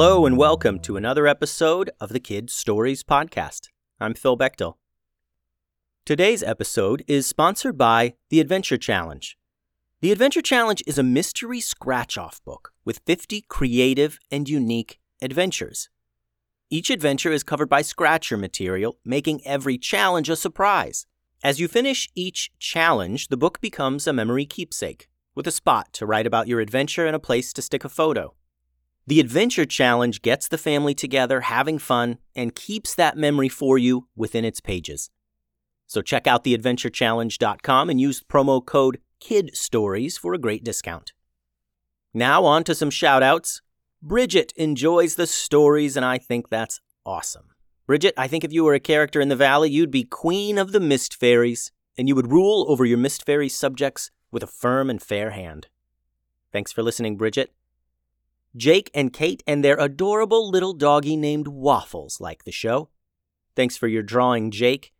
Hello and welcome to another episode of the Kids Stories Podcast. I'm Phil Bechtel. Today's episode is sponsored by the Adventure Challenge. The Adventure Challenge is a mystery scratch off book with 50 creative and unique adventures. Each adventure is covered by scratcher material, making every challenge a surprise. As you finish each challenge, the book becomes a memory keepsake, with a spot to write about your adventure and a place to stick a photo. The Adventure Challenge gets the family together, having fun, and keeps that memory for you within its pages. So check out theadventurechallenge.com and use promo code Kid Stories for a great discount. Now, on to some shout outs. Bridget enjoys the stories, and I think that's awesome. Bridget, I think if you were a character in the Valley, you'd be Queen of the Mist Fairies, and you would rule over your Mist Fairy subjects with a firm and fair hand. Thanks for listening, Bridget. Jake and Kate and their adorable little doggy named Waffles like the show. Thanks for your drawing, Jake.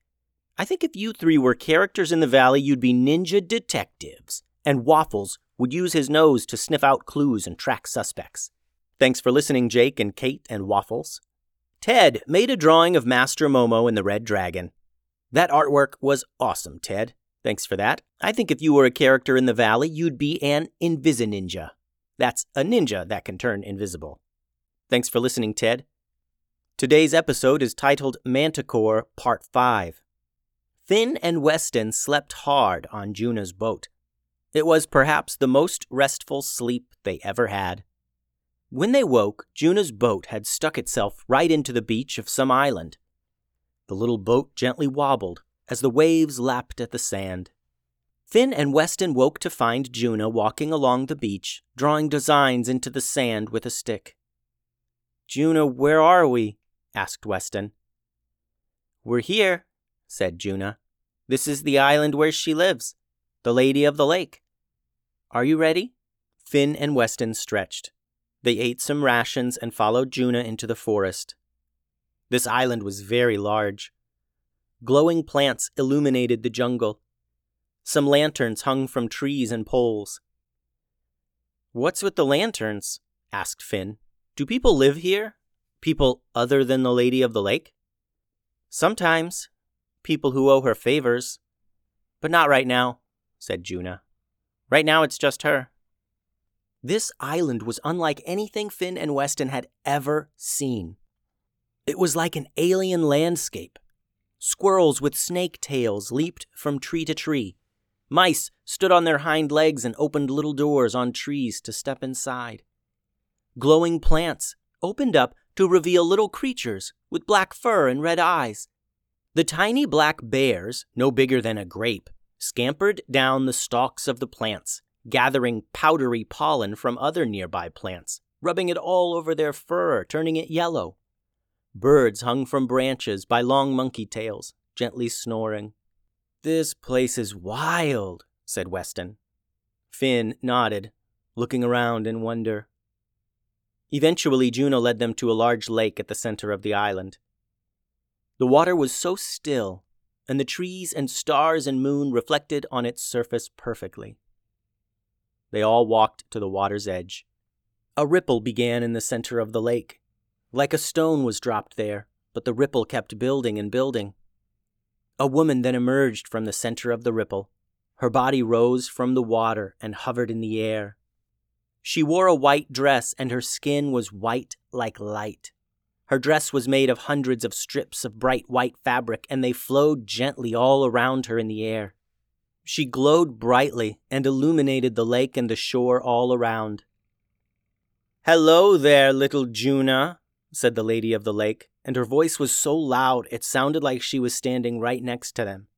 I think if you three were characters in the valley, you'd be ninja detectives, and Waffles would use his nose to sniff out clues and track suspects. Thanks for listening, Jake and Kate and Waffles. Ted made a drawing of Master Momo and the Red Dragon. That artwork was awesome, Ted. Thanks for that. I think if you were a character in the valley, you'd be an Invisininja. That's a ninja that can turn invisible. Thanks for listening, Ted. Today's episode is titled Manticore Part 5. Finn and Weston slept hard on Juna's boat. It was perhaps the most restful sleep they ever had. When they woke, Juna's boat had stuck itself right into the beach of some island. The little boat gently wobbled as the waves lapped at the sand. Finn and Weston woke to find Juna walking along the beach, drawing designs into the sand with a stick. Juna, where are we? asked Weston. We're here, said Juna. This is the island where she lives, the Lady of the Lake. Are you ready? Finn and Weston stretched. They ate some rations and followed Juna into the forest. This island was very large. Glowing plants illuminated the jungle. Some lanterns hung from trees and poles. What's with the lanterns? asked Finn. Do people live here? People other than the Lady of the Lake? Sometimes, people who owe her favors. But not right now, said Juna. Right now it's just her. This island was unlike anything Finn and Weston had ever seen. It was like an alien landscape. Squirrels with snake tails leaped from tree to tree. Mice stood on their hind legs and opened little doors on trees to step inside. Glowing plants opened up to reveal little creatures with black fur and red eyes the tiny black bears, no bigger than a grape, scampered down the stalks of the plants, gathering powdery pollen from other nearby plants, rubbing it all over their fur, turning it yellow. Birds hung from branches by long monkey tails, gently snoring. This place is wild, said Weston. Finn nodded, looking around in wonder. Eventually, Juna led them to a large lake at the center of the island. The water was so still, and the trees and stars and moon reflected on its surface perfectly. They all walked to the water's edge. A ripple began in the center of the lake. Like a stone was dropped there, but the ripple kept building and building. A woman then emerged from the center of the ripple. Her body rose from the water and hovered in the air. She wore a white dress, and her skin was white like light. Her dress was made of hundreds of strips of bright white fabric, and they flowed gently all around her in the air. She glowed brightly and illuminated the lake and the shore all around. Hello there, little Juna, said the lady of the lake, and her voice was so loud it sounded like she was standing right next to them.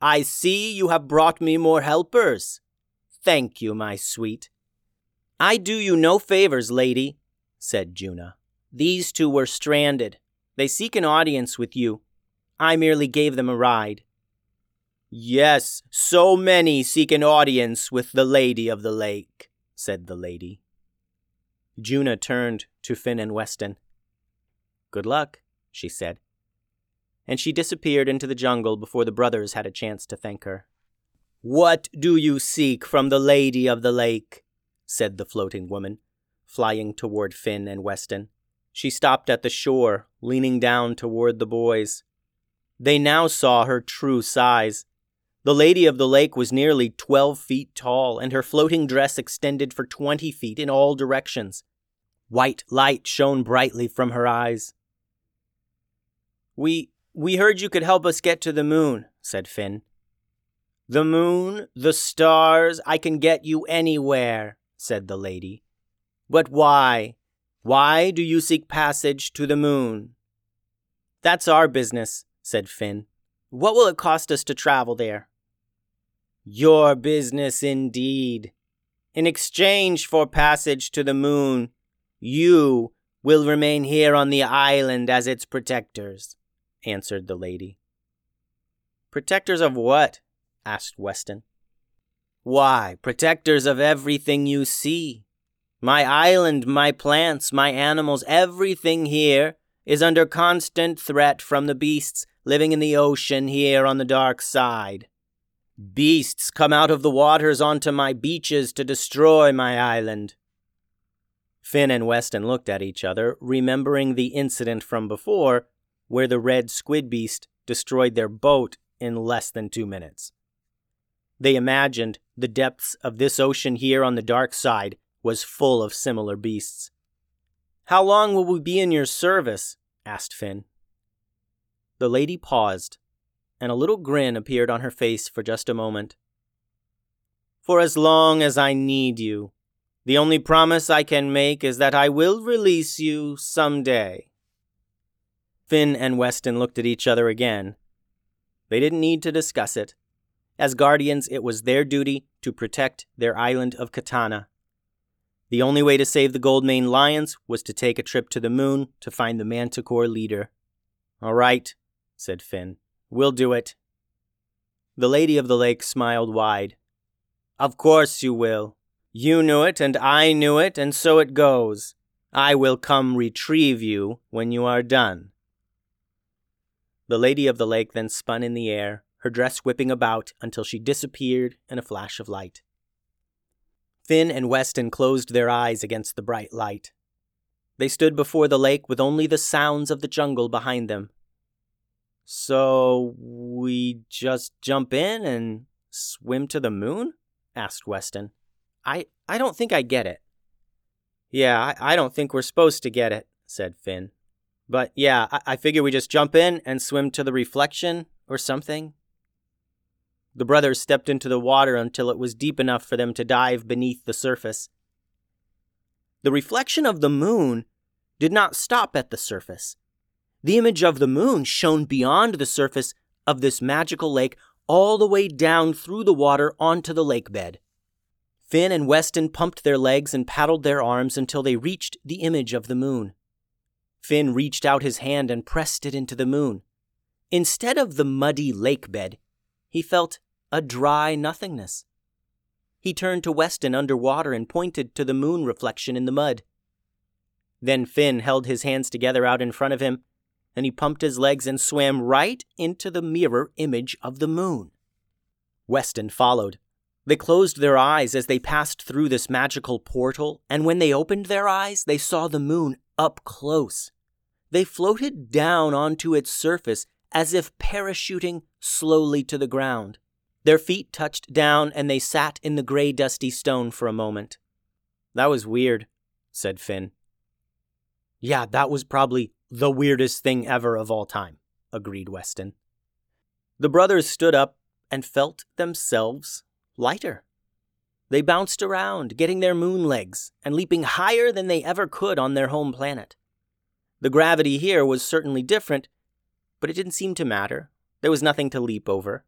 I see you have brought me more helpers. Thank you, my sweet. I do you no favors, lady, said Juna. These two were stranded. They seek an audience with you. I merely gave them a ride. Yes, so many seek an audience with the Lady of the Lake, said the lady. Juna turned to Finn and Weston. Good luck, she said. And she disappeared into the jungle before the brothers had a chance to thank her. What do you seek from the Lady of the Lake? said the floating woman, flying toward Finn and Weston. She stopped at the shore, leaning down toward the boys. They now saw her true size. The lady of the lake was nearly twelve feet tall, and her floating dress extended for twenty feet in all directions. White light shone brightly from her eyes. We we heard you could help us get to the moon, said Finn. The moon, the stars, I can get you anywhere, said the lady. But why? Why do you seek passage to the moon? That's our business, said Finn. What will it cost us to travel there? Your business indeed. In exchange for passage to the moon, you will remain here on the island as its protectors answered the lady. Protectors of what? asked Weston. Why, protectors of everything you see. My island, my plants, my animals, everything here is under constant threat from the beasts living in the ocean here on the dark side. Beasts come out of the waters onto my beaches to destroy my island. Finn and Weston looked at each other, remembering the incident from before where the red squid beast destroyed their boat in less than two minutes. They imagined the depths of this ocean here on the dark side was full of similar beasts. How long will we be in your service? asked Finn. The lady paused, and a little grin appeared on her face for just a moment. For as long as I need you, the only promise I can make is that I will release you some day. Finn and Weston looked at each other again. They didn't need to discuss it. As guardians, it was their duty to protect their island of Katana. The only way to save the Gold Goldmane Lions was to take a trip to the moon to find the Manticore leader. All right, said Finn. We'll do it. The Lady of the Lake smiled wide. Of course you will. You knew it, and I knew it, and so it goes. I will come retrieve you when you are done. The Lady of the Lake then spun in the air, her dress whipping about until she disappeared in a flash of light. Finn and Weston closed their eyes against the bright light. They stood before the lake with only the sounds of the jungle behind them. So we just jump in and swim to the moon? asked Weston. I, I don't think I get it. Yeah, I, I don't think we're supposed to get it, said Finn. But yeah, I, I figure we just jump in and swim to the reflection or something. The brothers stepped into the water until it was deep enough for them to dive beneath the surface. The reflection of the moon did not stop at the surface. The image of the moon shone beyond the surface of this magical lake all the way down through the water onto the lake bed. Finn and Weston pumped their legs and paddled their arms until they reached the image of the moon. Finn reached out his hand and pressed it into the moon. Instead of the muddy lake bed, he felt a dry nothingness. He turned to Weston underwater and pointed to the moon reflection in the mud. Then Finn held his hands together out in front of him, and he pumped his legs and swam right into the mirror image of the moon. Weston followed. They closed their eyes as they passed through this magical portal, and when they opened their eyes, they saw the moon up close. They floated down onto its surface as if parachuting slowly to the ground. Their feet touched down and they sat in the gray, dusty stone for a moment. That was weird, said Finn. Yeah, that was probably the weirdest thing ever of all time, agreed Weston. The brothers stood up and felt themselves lighter. They bounced around, getting their moon legs and leaping higher than they ever could on their home planet. The gravity here was certainly different, but it didn't seem to matter. There was nothing to leap over.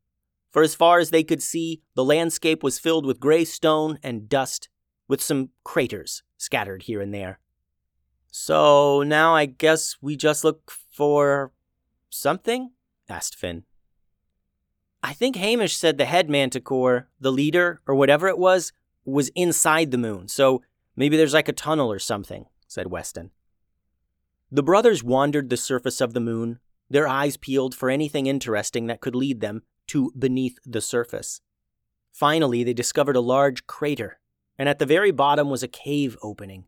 For as far as they could see, the landscape was filled with gray stone and dust, with some craters scattered here and there. So now I guess we just look for something? asked Finn. I think Hamish said the head manticore, the leader, or whatever it was, was inside the moon, so maybe there's like a tunnel or something, said Weston. The brothers wandered the surface of the moon, their eyes peeled for anything interesting that could lead them to beneath the surface. Finally, they discovered a large crater, and at the very bottom was a cave opening.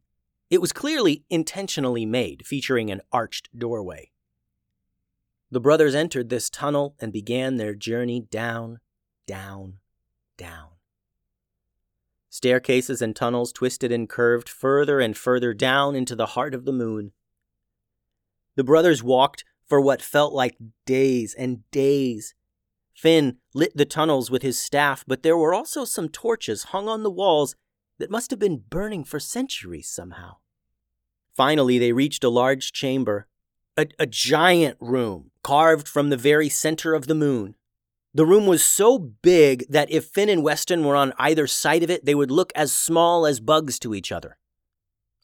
It was clearly intentionally made, featuring an arched doorway. The brothers entered this tunnel and began their journey down, down, down. Staircases and tunnels twisted and curved further and further down into the heart of the moon. The brothers walked for what felt like days and days. Finn lit the tunnels with his staff, but there were also some torches hung on the walls that must have been burning for centuries somehow. Finally, they reached a large chamber, a, a giant room carved from the very center of the moon. The room was so big that if Finn and Weston were on either side of it, they would look as small as bugs to each other.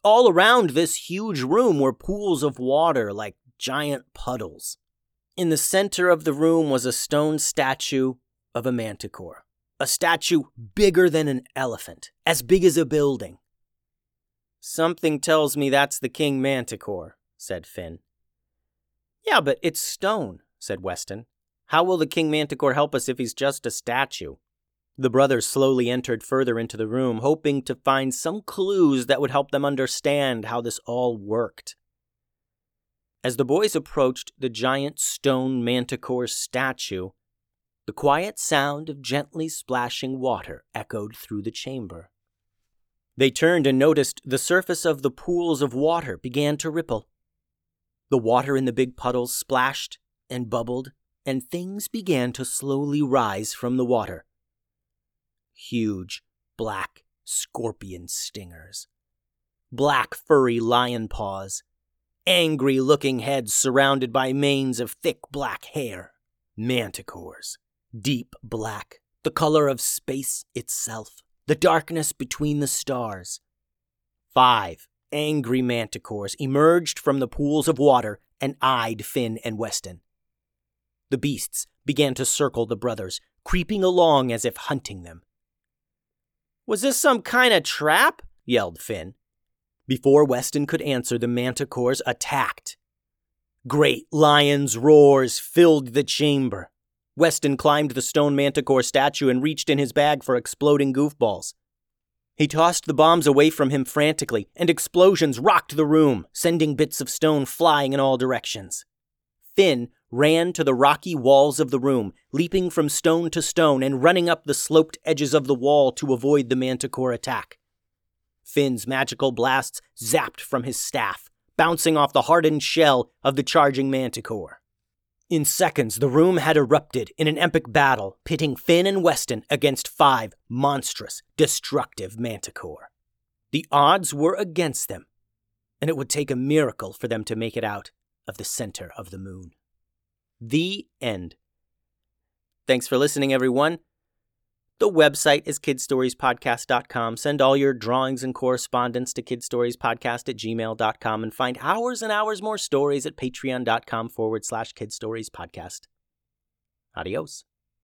All around this huge room were pools of water like giant puddles. In the center of the room was a stone statue of a manticore, a statue bigger than an elephant, as big as a building. Something tells me that's the king manticore, said Finn. Yeah, but it's stone, said Weston. How will the king manticore help us if he's just a statue? The brothers slowly entered further into the room, hoping to find some clues that would help them understand how this all worked. As the boys approached the giant stone manticore statue, the quiet sound of gently splashing water echoed through the chamber. They turned and noticed the surface of the pools of water began to ripple. The water in the big puddles splashed and bubbled, and things began to slowly rise from the water. Huge, black scorpion stingers, black furry lion paws, angry looking heads surrounded by manes of thick black hair, manticores, deep black, the color of space itself, the darkness between the stars. Five angry manticores emerged from the pools of water and eyed Finn and Weston. The beasts began to circle the brothers, creeping along as if hunting them. Was this some kind of trap? yelled Finn. Before Weston could answer, the manticores attacked. Great lions' roars filled the chamber. Weston climbed the stone manticore statue and reached in his bag for exploding goofballs. He tossed the bombs away from him frantically, and explosions rocked the room, sending bits of stone flying in all directions. Finn ran to the rocky walls of the room, leaping from stone to stone and running up the sloped edges of the wall to avoid the manticore attack. Finn's magical blasts zapped from his staff, bouncing off the hardened shell of the charging manticore. In seconds, the room had erupted in an epic battle, pitting Finn and Weston against five monstrous, destructive manticore. The odds were against them, and it would take a miracle for them to make it out of the center of the moon. The end. Thanks for listening, everyone. The website is kidstoriespodcast.com. Send all your drawings and correspondence to kidstoriespodcast at gmail.com and find hours and hours more stories at patreon.com forward slash kidstoriespodcast. Adios.